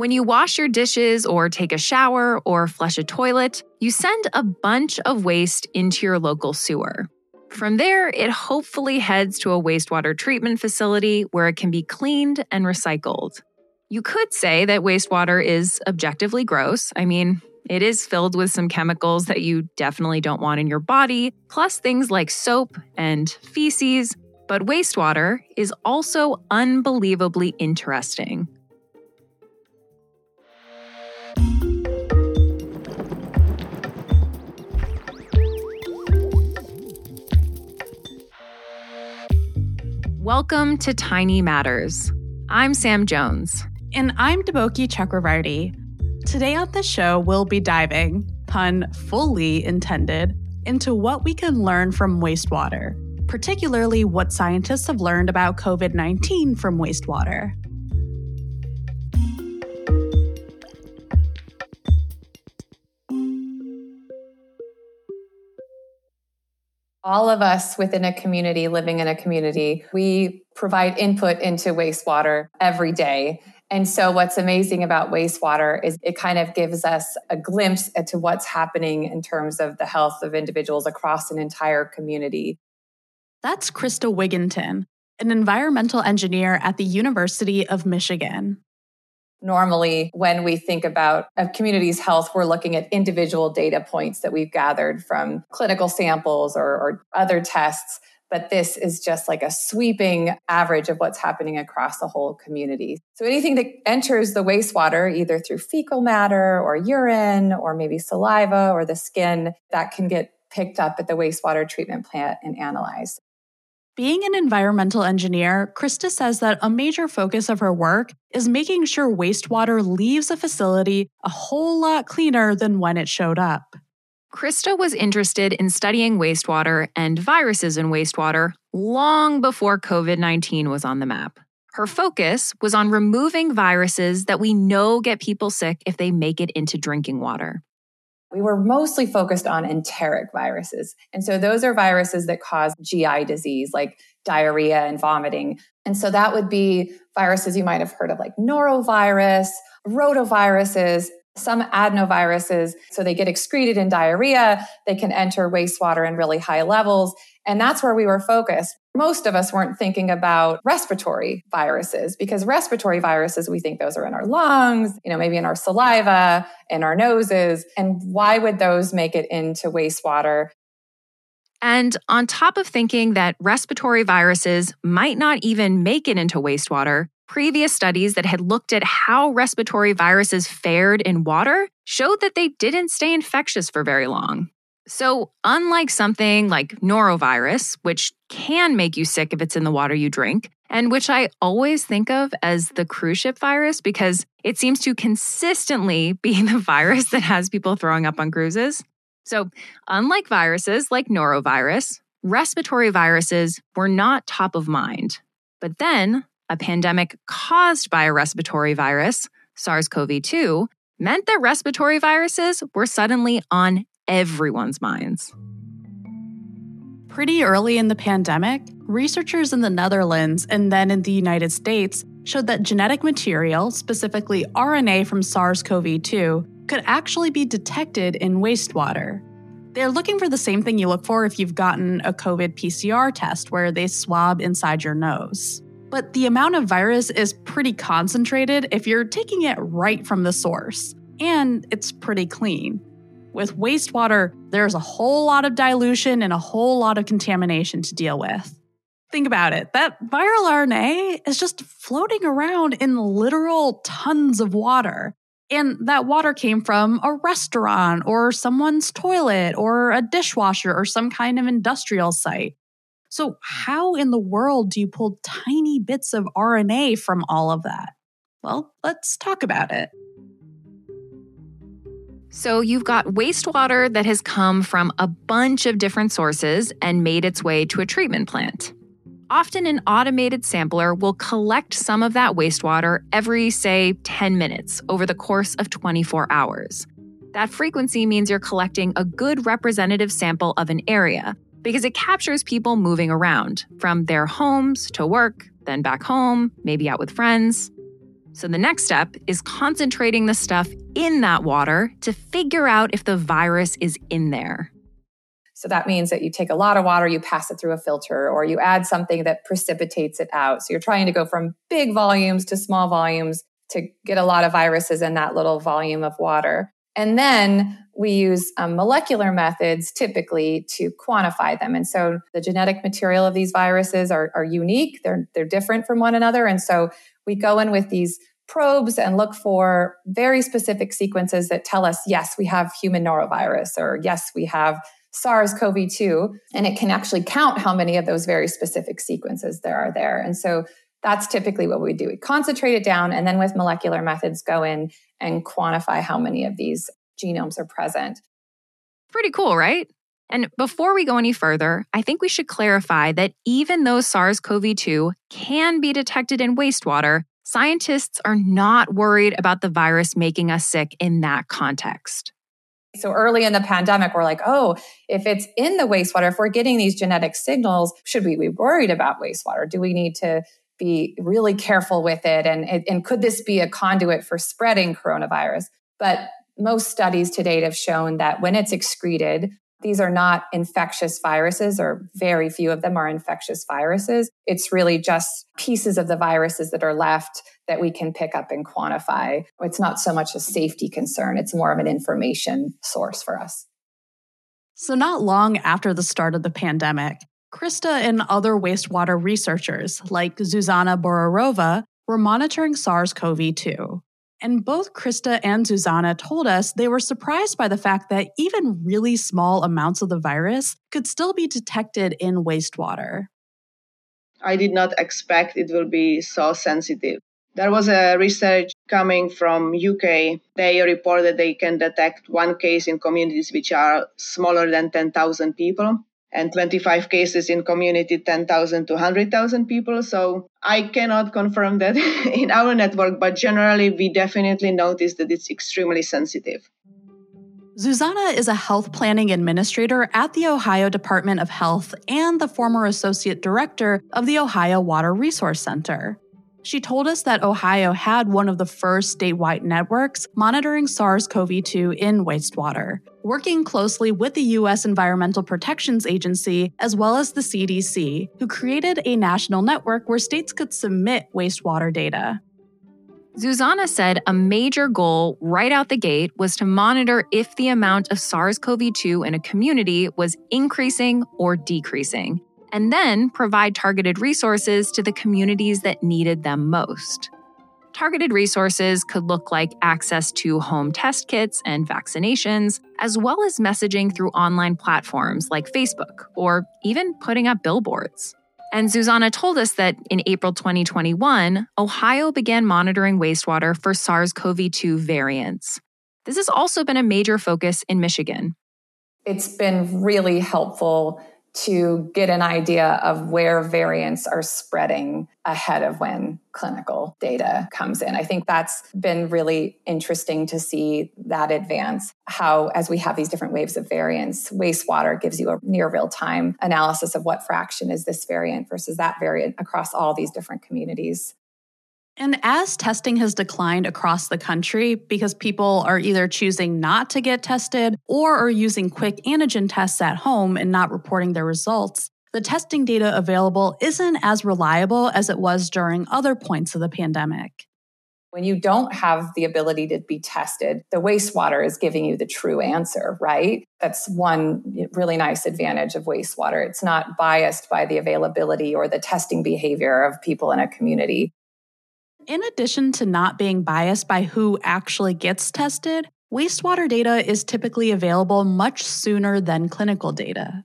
When you wash your dishes or take a shower or flush a toilet, you send a bunch of waste into your local sewer. From there, it hopefully heads to a wastewater treatment facility where it can be cleaned and recycled. You could say that wastewater is objectively gross. I mean, it is filled with some chemicals that you definitely don't want in your body, plus things like soap and feces. But wastewater is also unbelievably interesting. Welcome to Tiny Matters. I'm Sam Jones. And I'm Deboki Chakravarti. Today on the show, we'll be diving, pun fully intended, into what we can learn from wastewater, particularly what scientists have learned about COVID 19 from wastewater. All of us within a community living in a community, we provide input into wastewater every day. And so, what's amazing about wastewater is it kind of gives us a glimpse into what's happening in terms of the health of individuals across an entire community. That's Krista Wigginton, an environmental engineer at the University of Michigan. Normally, when we think about a community's health, we're looking at individual data points that we've gathered from clinical samples or, or other tests but this is just like a sweeping average of what's happening across the whole community. So anything that enters the wastewater, either through fecal matter or urine or maybe saliva or the skin, that can get picked up at the wastewater treatment plant and analyzed. Being an environmental engineer, Krista says that a major focus of her work is making sure wastewater leaves a facility a whole lot cleaner than when it showed up. Krista was interested in studying wastewater and viruses in wastewater long before COVID 19 was on the map. Her focus was on removing viruses that we know get people sick if they make it into drinking water. We were mostly focused on enteric viruses. And so those are viruses that cause GI disease like diarrhea and vomiting. And so that would be viruses you might have heard of like norovirus, rotaviruses, some adenoviruses. So they get excreted in diarrhea. They can enter wastewater in really high levels. And that's where we were focused. Most of us weren't thinking about respiratory viruses because respiratory viruses, we think those are in our lungs, you know, maybe in our saliva, in our noses. And why would those make it into wastewater? And on top of thinking that respiratory viruses might not even make it into wastewater, Previous studies that had looked at how respiratory viruses fared in water showed that they didn't stay infectious for very long. So, unlike something like norovirus, which can make you sick if it's in the water you drink, and which I always think of as the cruise ship virus because it seems to consistently be the virus that has people throwing up on cruises. So, unlike viruses like norovirus, respiratory viruses were not top of mind. But then a pandemic caused by a respiratory virus, SARS CoV 2, meant that respiratory viruses were suddenly on everyone's minds. Pretty early in the pandemic, researchers in the Netherlands and then in the United States showed that genetic material, specifically RNA from SARS CoV 2, could actually be detected in wastewater. They're looking for the same thing you look for if you've gotten a COVID PCR test, where they swab inside your nose. But the amount of virus is pretty concentrated if you're taking it right from the source, and it's pretty clean. With wastewater, there's a whole lot of dilution and a whole lot of contamination to deal with. Think about it that viral RNA is just floating around in literal tons of water. And that water came from a restaurant or someone's toilet or a dishwasher or some kind of industrial site. So, how in the world do you pull tiny bits of RNA from all of that? Well, let's talk about it. So, you've got wastewater that has come from a bunch of different sources and made its way to a treatment plant. Often, an automated sampler will collect some of that wastewater every, say, 10 minutes over the course of 24 hours. That frequency means you're collecting a good representative sample of an area, because it captures people moving around from their homes to work, then back home, maybe out with friends. So the next step is concentrating the stuff in that water to figure out if the virus is in there. So that means that you take a lot of water, you pass it through a filter, or you add something that precipitates it out. So you're trying to go from big volumes to small volumes to get a lot of viruses in that little volume of water. And then we use um, molecular methods typically to quantify them. And so the genetic material of these viruses are, are unique, they're, they're different from one another. And so we go in with these probes and look for very specific sequences that tell us, yes, we have human norovirus, or yes, we have SARS CoV 2, and it can actually count how many of those very specific sequences there are there. And so that's typically what we do. We concentrate it down and then with molecular methods go in and quantify how many of these genomes are present. Pretty cool, right? And before we go any further, I think we should clarify that even though SARS CoV 2 can be detected in wastewater, scientists are not worried about the virus making us sick in that context. So early in the pandemic, we're like, oh, if it's in the wastewater, if we're getting these genetic signals, should we be worried about wastewater? Do we need to be really careful with it? And, and could this be a conduit for spreading coronavirus? But most studies to date have shown that when it's excreted, these are not infectious viruses, or very few of them are infectious viruses. It's really just pieces of the viruses that are left that we can pick up and quantify. It's not so much a safety concern, it's more of an information source for us. So, not long after the start of the pandemic, Krista and other wastewater researchers like Zuzana Bohrerova were monitoring SARS CoV 2. And both Krista and Zuzana told us they were surprised by the fact that even really small amounts of the virus could still be detected in wastewater. I did not expect it will be so sensitive. There was a research coming from UK. They reported they can detect one case in communities which are smaller than 10,000 people and 25 cases in community 10,000 to 100,000 people. So I cannot confirm that in our network, but generally we definitely notice that it's extremely sensitive. Zuzana is a health planning administrator at the Ohio Department of Health and the former associate director of the Ohio Water Resource Center. She told us that Ohio had one of the first statewide networks monitoring SARS CoV 2 in wastewater, working closely with the U.S. Environmental Protections Agency as well as the CDC, who created a national network where states could submit wastewater data. Zuzana said a major goal right out the gate was to monitor if the amount of SARS CoV 2 in a community was increasing or decreasing and then provide targeted resources to the communities that needed them most. Targeted resources could look like access to home test kits and vaccinations, as well as messaging through online platforms like Facebook, or even putting up billboards. And Zuzana told us that in April 2021, Ohio began monitoring wastewater for SARS CoV 2 variants. This has also been a major focus in Michigan. It's been really helpful to get an idea of where variants are spreading ahead of when clinical data comes in. I think that's been really interesting to see that advance. How, as we have these different waves of variants, wastewater gives you a near real time analysis of what fraction is this variant versus that variant across all these different communities. And as testing has declined across the country because people are either choosing not to get tested or are using quick antigen tests at home and not reporting their results, the testing data available isn't as reliable as it was during other points of the pandemic. When you don't have the ability to be tested, the wastewater is giving you the true answer, right? That's one really nice advantage of wastewater. It's not biased by the availability or the testing behavior of people in a community. In addition to not being biased by who actually gets tested, wastewater data is typically available much sooner than clinical data.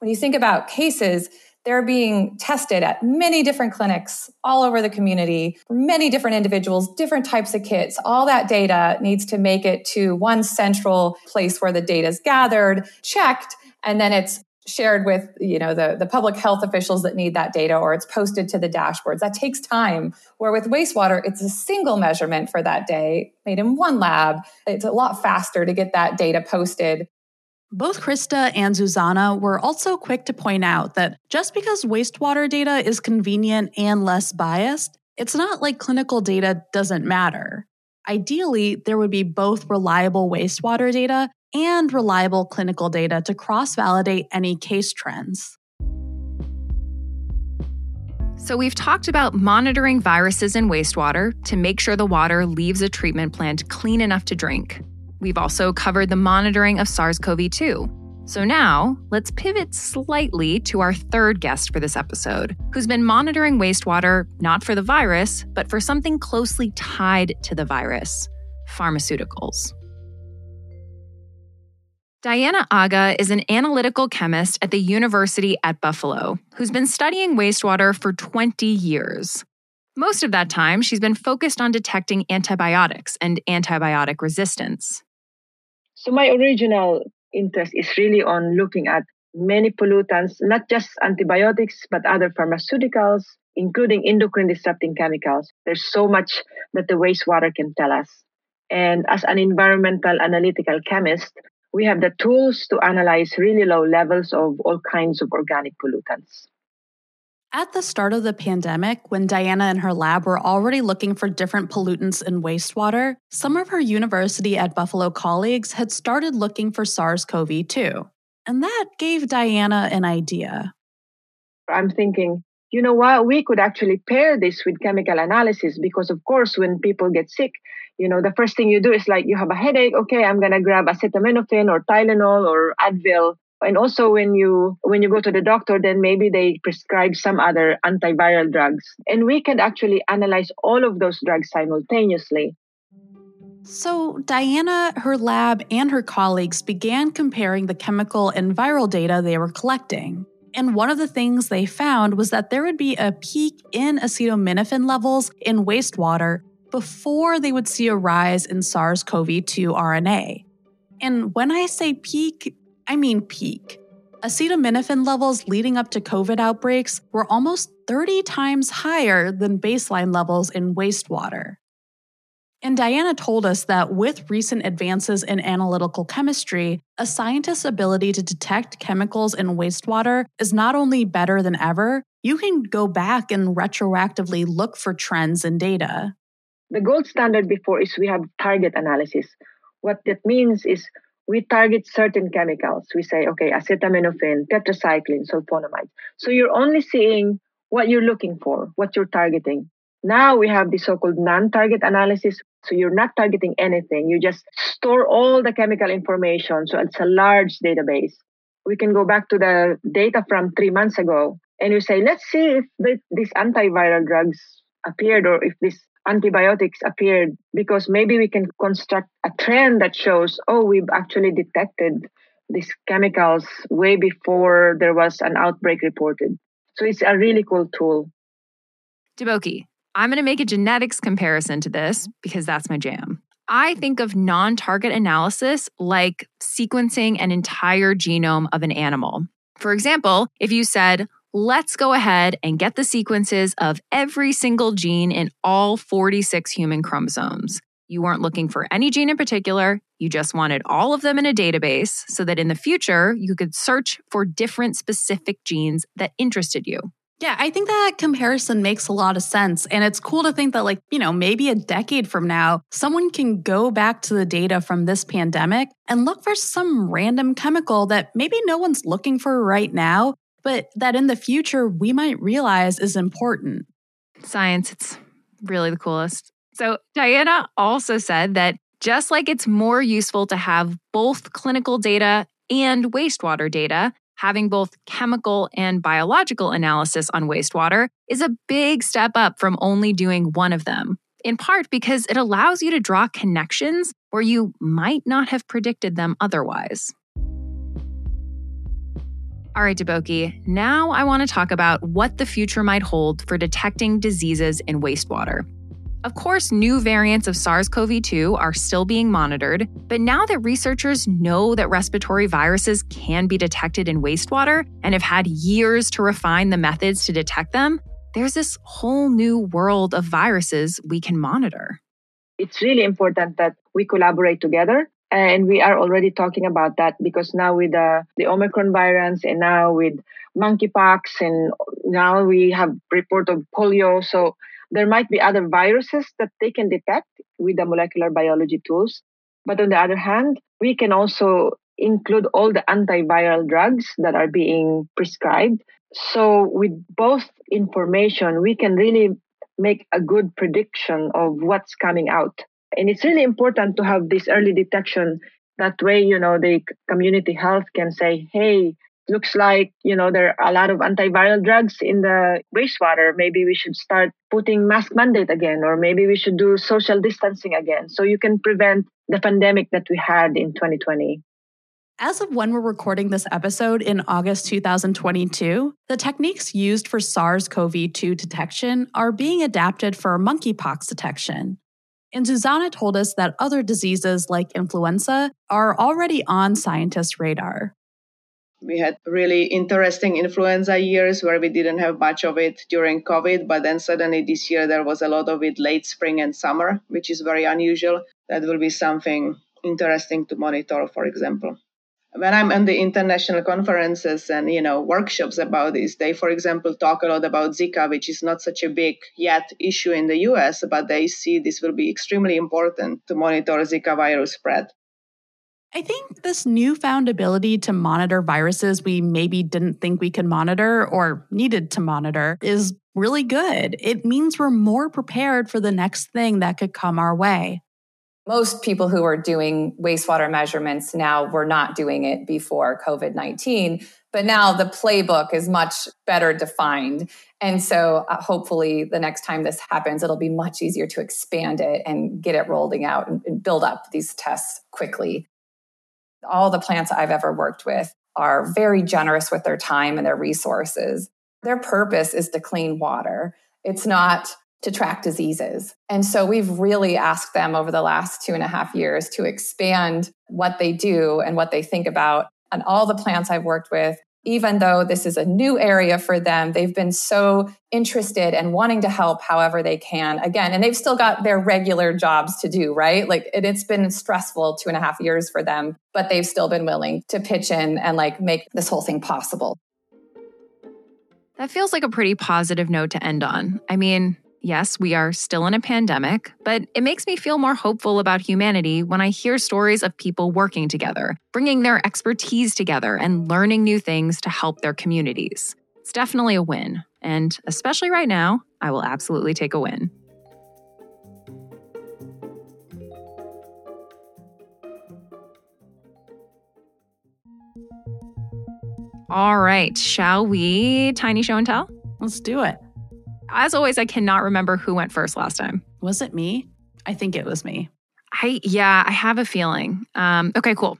When you think about cases, they're being tested at many different clinics all over the community, many different individuals, different types of kits. All that data needs to make it to one central place where the data is gathered, checked, and then it's shared with you know the, the public health officials that need that data or it's posted to the dashboards. That takes time where with wastewater it's a single measurement for that day made in one lab. It's a lot faster to get that data posted. Both Krista and Zuzana were also quick to point out that just because wastewater data is convenient and less biased It's not like clinical data doesn't matter. Ideally, there would be both reliable wastewater data and reliable clinical data to cross validate any case trends. So, we've talked about monitoring viruses in wastewater to make sure the water leaves a treatment plant clean enough to drink. We've also covered the monitoring of SARS CoV 2. So now, let's pivot slightly to our third guest for this episode, who's been monitoring wastewater not for the virus, but for something closely tied to the virus pharmaceuticals. Diana Aga is an analytical chemist at the University at Buffalo who's been studying wastewater for 20 years. Most of that time, she's been focused on detecting antibiotics and antibiotic resistance. So, my original interest is really on looking at many pollutants, not just antibiotics, but other pharmaceuticals, including endocrine disrupting chemicals. There's so much that the wastewater can tell us. And as an environmental analytical chemist, we have the tools to analyze really low levels of all kinds of organic pollutants. At the start of the pandemic, when Diana and her lab were already looking for different pollutants in wastewater, some of her University at Buffalo colleagues had started looking for SARS CoV 2. And that gave Diana an idea. I'm thinking, you know what? We could actually pair this with chemical analysis because, of course, when people get sick, you know, the first thing you do is like, you have a headache. Okay, I'm going to grab acetaminophen or Tylenol or Advil and also when you when you go to the doctor then maybe they prescribe some other antiviral drugs and we can actually analyze all of those drugs simultaneously so, Diana, her lab, and her colleagues began comparing the chemical and viral data they were collecting. And one of the things they found was that there would be a peak in acetaminophen levels in wastewater before they would see a rise in SARS CoV 2 RNA. And when I say peak, I mean peak. Acetaminophen levels leading up to COVID outbreaks were almost 30 times higher than baseline levels in wastewater. And Diana told us that with recent advances in analytical chemistry, a scientist's ability to detect chemicals in wastewater is not only better than ever, you can go back and retroactively look for trends in data. The gold standard before is we have target analysis. What that means is we target certain chemicals. We say, okay, acetaminophen, tetracycline, sulfonamide. So you're only seeing what you're looking for, what you're targeting. Now we have the so-called non-target analysis. So you're not targeting anything. You just store all the chemical information. So it's a large database. We can go back to the data from three months ago and you say, let's see if these antiviral drugs appeared or if this antibiotics appeared because maybe we can construct a trend that shows, oh, we've actually detected these chemicals way before there was an outbreak reported. So it's a really cool tool. Deboki, I'm going to make a genetics comparison to this because that's my jam. I think of non target analysis like sequencing an entire genome of an animal. For example, if you said, let's go ahead and get the sequences of every single gene in all 46 human chromosomes. You weren't looking for any gene in particular, you just wanted all of them in a database so that in the future you could search for different specific genes that interested you. Yeah, I think that comparison makes a lot of sense. And it's cool to think that, like, you know, maybe a decade from now, someone can go back to the data from this pandemic and look for some random chemical that maybe no one's looking for right now, but that in the future we might realize is important. Science, it's really the coolest. So, Diana also said that just like it's more useful to have both clinical data and wastewater data, having both chemical and biological analysis on wastewater is a big step up from only doing one of them, in part because it allows you to draw connections where you might not have predicted them otherwise. All right, Deboki, now I want to talk about what the future might hold for detecting diseases in wastewater. Of course, new variants of SARS CoV 2 are still being monitored, but now that researchers know that respiratory viruses can be detected in wastewater and have had years to refine the methods to detect them, there's this whole new world of viruses we can monitor. It's really important that we collaborate together and we are already talking about that because now with the, the Omicron variants and now with monkeypox and now we have report of polio. So there might be other viruses that they can detect with the molecular biology tools. But on the other hand, we can also include all the antiviral drugs that are being prescribed. So, with both information, we can really make a good prediction of what's coming out. And it's really important to have this early detection. That way, you know, the community health can say, hey, looks like, you know, there are a lot of antiviral drugs in the wastewater. Maybe we should start putting mask mandate again, or maybe we should do social distancing again. So you can prevent the pandemic that we had in 2020. As of when we're recording this episode in August 2022, the techniques used for SARS CoV 2 detection are being adapted for monkeypox detection. And Zuzana told us that other diseases like influenza are already on scientists' radar. We had really interesting influenza years where we didn't have much of it during COVID, but then suddenly this year there was a lot of it late spring and summer, which is very unusual. That will be something interesting to monitor, for example when I'm in the international conferences and you know workshops about this, they, for example, talk a lot about Zika, which is not such a big yet issue in the U.S., but they see this will be extremely important to monitor Zika virus spread. I think this newfound ability to monitor viruses we maybe didn't think we could monitor or needed to monitor is really good. It means we're more prepared for the next thing that could come our way most people who are doing wastewater measurements now were not doing it before COVID 19. But now the playbook is much better defined. And so uh, hopefully the next time this happens, it'll be much easier to expand it and get it rolling out and, and build up these tests quickly. All the plants I've ever worked with are very generous with their time and their resources. Their purpose is to clean water. It's not to track diseases. And so we've really asked them over the last two and a half years to expand what they do and what they think about. And all the plants I've worked with, even though this is a new area for them, they've been so interested and wanting to help however they can. Again, and they've still got their regular jobs to do, right? Like it's been stressful two and a half years for them, but they've still been willing to pitch in and like make this whole thing possible. That feels like a pretty positive note to end on. I mean, Yes, we are still in a pandemic, but it makes me feel more hopeful about humanity when I hear stories of people working together, bringing their expertise together, and learning new things to help their communities. It's definitely a win. And especially right now, I will absolutely take a win. All right, shall we tiny show and tell? Let's do it. As always, I cannot remember who went first last time. Was it me? I think it was me. I yeah, I have a feeling. Um, okay, cool.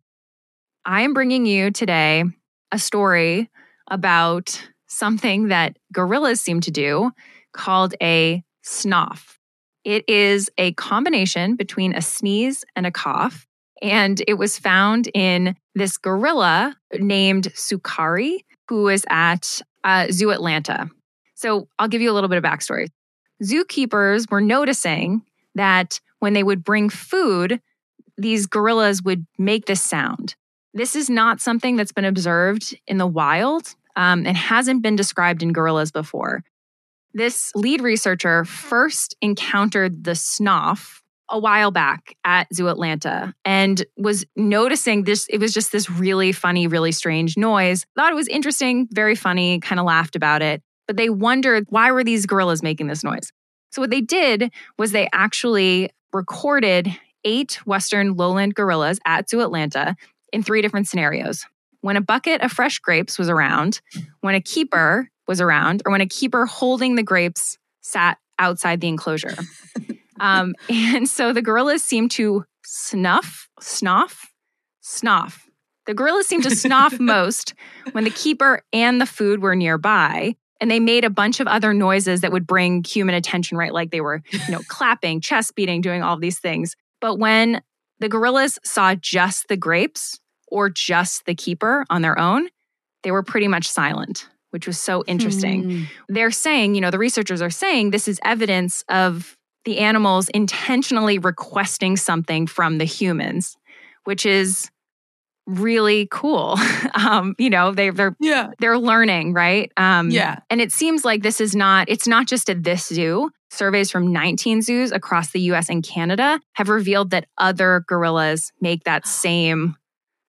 I am bringing you today a story about something that gorillas seem to do called a snoff. It is a combination between a sneeze and a cough. And it was found in this gorilla named Sukari, who is at uh, Zoo Atlanta. So I'll give you a little bit of backstory. Zookeepers were noticing that when they would bring food, these gorillas would make this sound. This is not something that's been observed in the wild um, and hasn't been described in gorillas before. This lead researcher first encountered the snoff a while back at Zoo Atlanta and was noticing this. It was just this really funny, really strange noise. Thought it was interesting, very funny, kind of laughed about it but they wondered why were these gorillas making this noise? So what they did was they actually recorded eight Western lowland gorillas at Zoo Atlanta in three different scenarios. When a bucket of fresh grapes was around, when a keeper was around, or when a keeper holding the grapes sat outside the enclosure. um, and so the gorillas seemed to snuff, snuff, snuff. The gorillas seemed to snuff most when the keeper and the food were nearby, and they made a bunch of other noises that would bring human attention right? Like they were you know clapping chest beating doing all these things. But when the gorillas saw just the grapes or just the keeper on their own they were pretty much silent which was so interesting. Hmm. they're saying you know the researchers are saying this is evidence of the animals intentionally requesting something from the humans which is really cool. um, you know, they, they're Yeah. they're learning, right? Um, Yeah. And it seems like this is not, it's not just at this zoo. Surveys from 19 zoos across the US and Canada have revealed that other gorillas make that same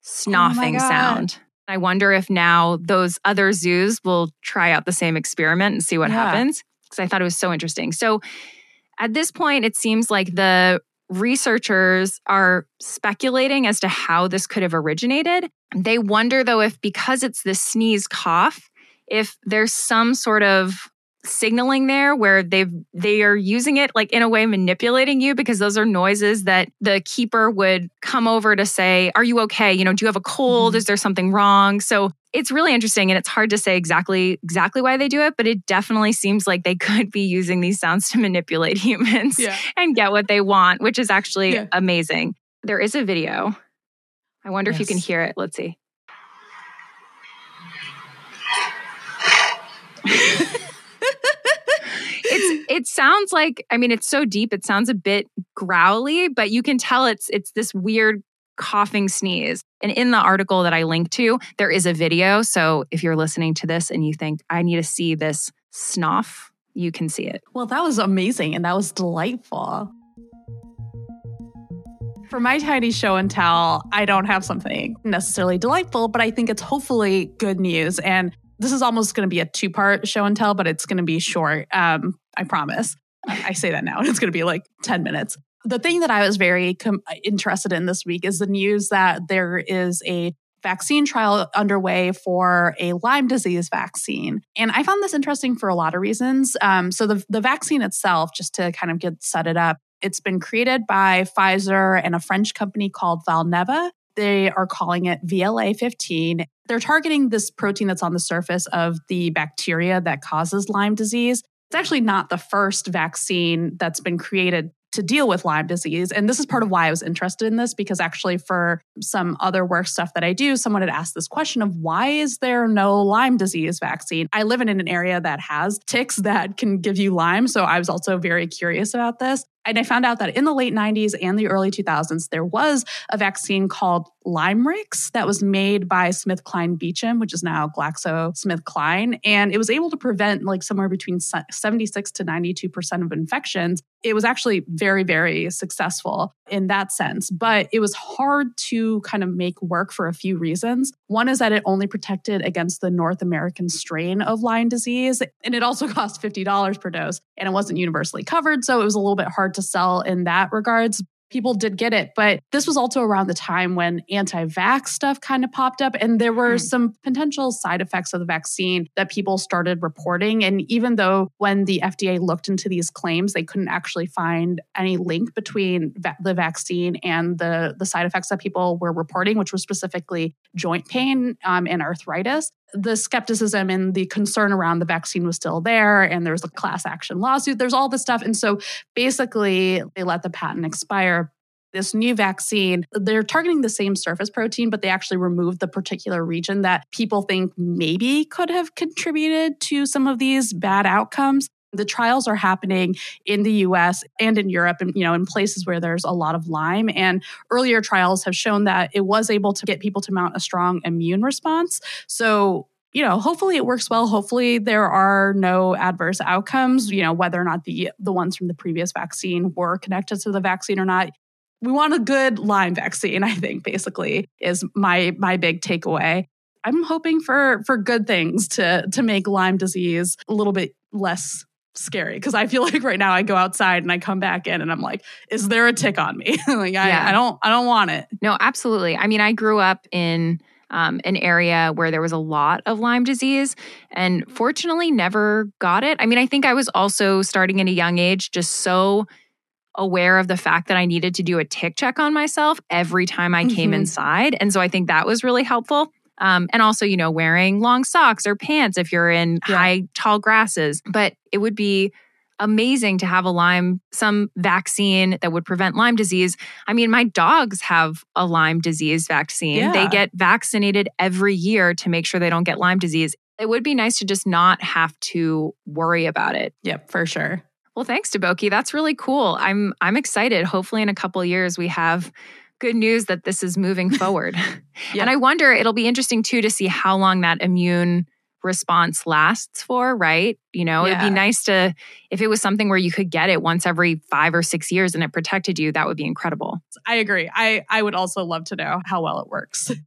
snoffing God. sound. I wonder if now those other zoos will try out the same experiment and see what Yeah. happens. Because I thought it was so interesting. So at this point, it seems like the researchers are speculating as to how this could have originated. They wonder, though, if because it's this sneeze cough, if there's some sort of signaling there where they've they are using it like in a way manipulating you because those are noises that the keeper would come over to say are you okay? You know do you have a cold? Mhm. is there something wrong? So it's really interesting and it's hard to say exactly exactly why they do it but it definitely seems like they could be using these sounds to manipulate humans Yeah. and get what they want which is actually Yeah. amazing. There is a video. I wonder if you can hear it. Let's see it sounds like I mean it's so deep it sounds a bit growly but you can tell it's it's this weird coughing sneeze and in the article that I linked to there is a video so if you're listening to this and you think I need to see this snuff you can see it Well, that was amazing and that was delightful. For my tiny show and tell, I don't have something necessarily delightful, but I think it's hopefully good news. And this is almost going to be a two part show and tell, but it's going to be short. Um, I promise. I say that now, and it's going to be like 10 minutes. The thing that I was very com- interested in this week is the news that there is a vaccine trial underway for a Lyme disease vaccine. And I found this interesting for a lot of reasons. Um, so, the, the vaccine itself, just to kind of get set it up, it's been created by Pfizer and a French company called Valneva. They are calling it VLA 15. They're targeting this protein that's on the surface of the bacteria that causes Lyme disease. It's actually not the first vaccine that's been created to deal with Lyme disease. And this is part of why I was interested in this because actually, for some other work stuff that I do, someone had asked this question of why is there no Lyme disease vaccine? I live in an area that has ticks that can give you Lyme. So I was also very curious about this. And I found out that in the late 90s and the early 2000s, there was a vaccine called Lymerix that was made by Smith SmithKline Beecham, which is now GlaxoSmithKline. And it was able to prevent like somewhere between 76 to 92% of infections. It was actually very, very successful in that sense, but it was hard to kind of make work for a few reasons. One is that it only protected against the North American strain of Lyme disease, and it also cost $50 per dose, and it wasn't universally covered. So it was a little bit hard to sell in that regards people did get it. But this was also around the time when anti vax stuff kind of popped up. And there were Mm. some potential side effects of the vaccine that people started reporting. And even though when the FDA looked into these claims, they couldn't actually find any link between va- the vaccine and the, the side effects that people were reporting, which was specifically joint pain um, and arthritis the skepticism and the concern around the vaccine was still there and there's a class action lawsuit. There's all this stuff. And so basically they let the patent expire. This new vaccine they're targeting the same surface protein but they actually removed the particular region that people think maybe could have contributed to some of these bad outcomes the trials are happening in the US and in Europe and you know in places where there's a lot of Lyme and earlier trials have shown that it was able to get people to mount a strong immune response. So you know, hopefully it works well. Hopefully there are no adverse outcomes, you know, whether or not the the ones from the previous vaccine were connected to the vaccine or not. We want a good Lyme vaccine, I think basically is my my big takeaway. I'm hoping for for good things to to make Lyme disease a little bit less scary because I feel like right now I go outside and I come back in and I'm like, is there a tick on me? like I, Yeah. I don't I don't want it. No, absolutely. I mean, I grew up in um, an area where there was a lot of Lyme disease and fortunately never got it. I mean, I think I was also starting at a young age, just so aware of the fact that I needed to do a tick check on myself every time I came Mhm. inside. And so I think that was really helpful. Um, and also, you know, wearing long socks or pants if you're in Yeah. high, tall grasses. But it would be amazing to have a Lyme, some vaccine that would prevent Lyme disease. I mean, my dogs have a Lyme disease vaccine. They get vaccinated every year to make sure they don't get Lyme disease. It would be nice to just not have to worry about it. Yep, for sure. Well, thanks Deboki. That's really cool. I'm I'm excited. Hopefully in a couple years we have good news that this is moving forward. Yeah. And I wonder, it'll be interesting too to see how long that immune response lasts for, right? You know, it'd be nice to, if it was something where you could get it once every five or six years and it protected you, that would be incredible. I agree. I, I would also love to know how well it works.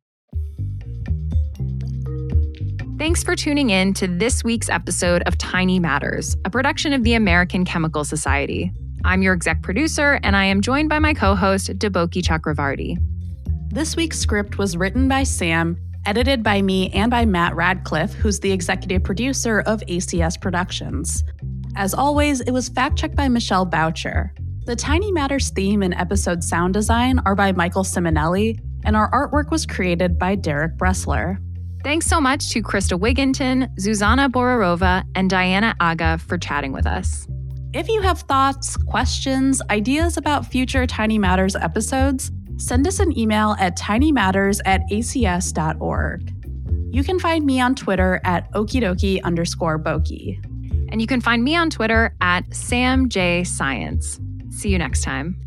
Thanks for tuning in to this week's episode of Tiny Matters, a production of the American Chemical Society. I'm your exec producer, and I am joined by my co host, Deboki Chakravarti. This week's script was written by Sam, edited by me, and by Matt Radcliffe, who's the executive producer of ACS Productions. As always, it was fact checked by Michelle Boucher. The Tiny Matters theme and episode sound design are by Michael Simonelli, and our artwork was created by Derek Bressler. Thanks so much to Krista Wigginton, Zuzana Bohrerova, and Diana Aga for chatting with us. If you have thoughts, questions, ideas about future Tiny Matters episodes, send us an email at tinymatters at acs.org. You can find me on Twitter at okidoki underscore boki. And you can find me on Twitter at samjscience. See you next time.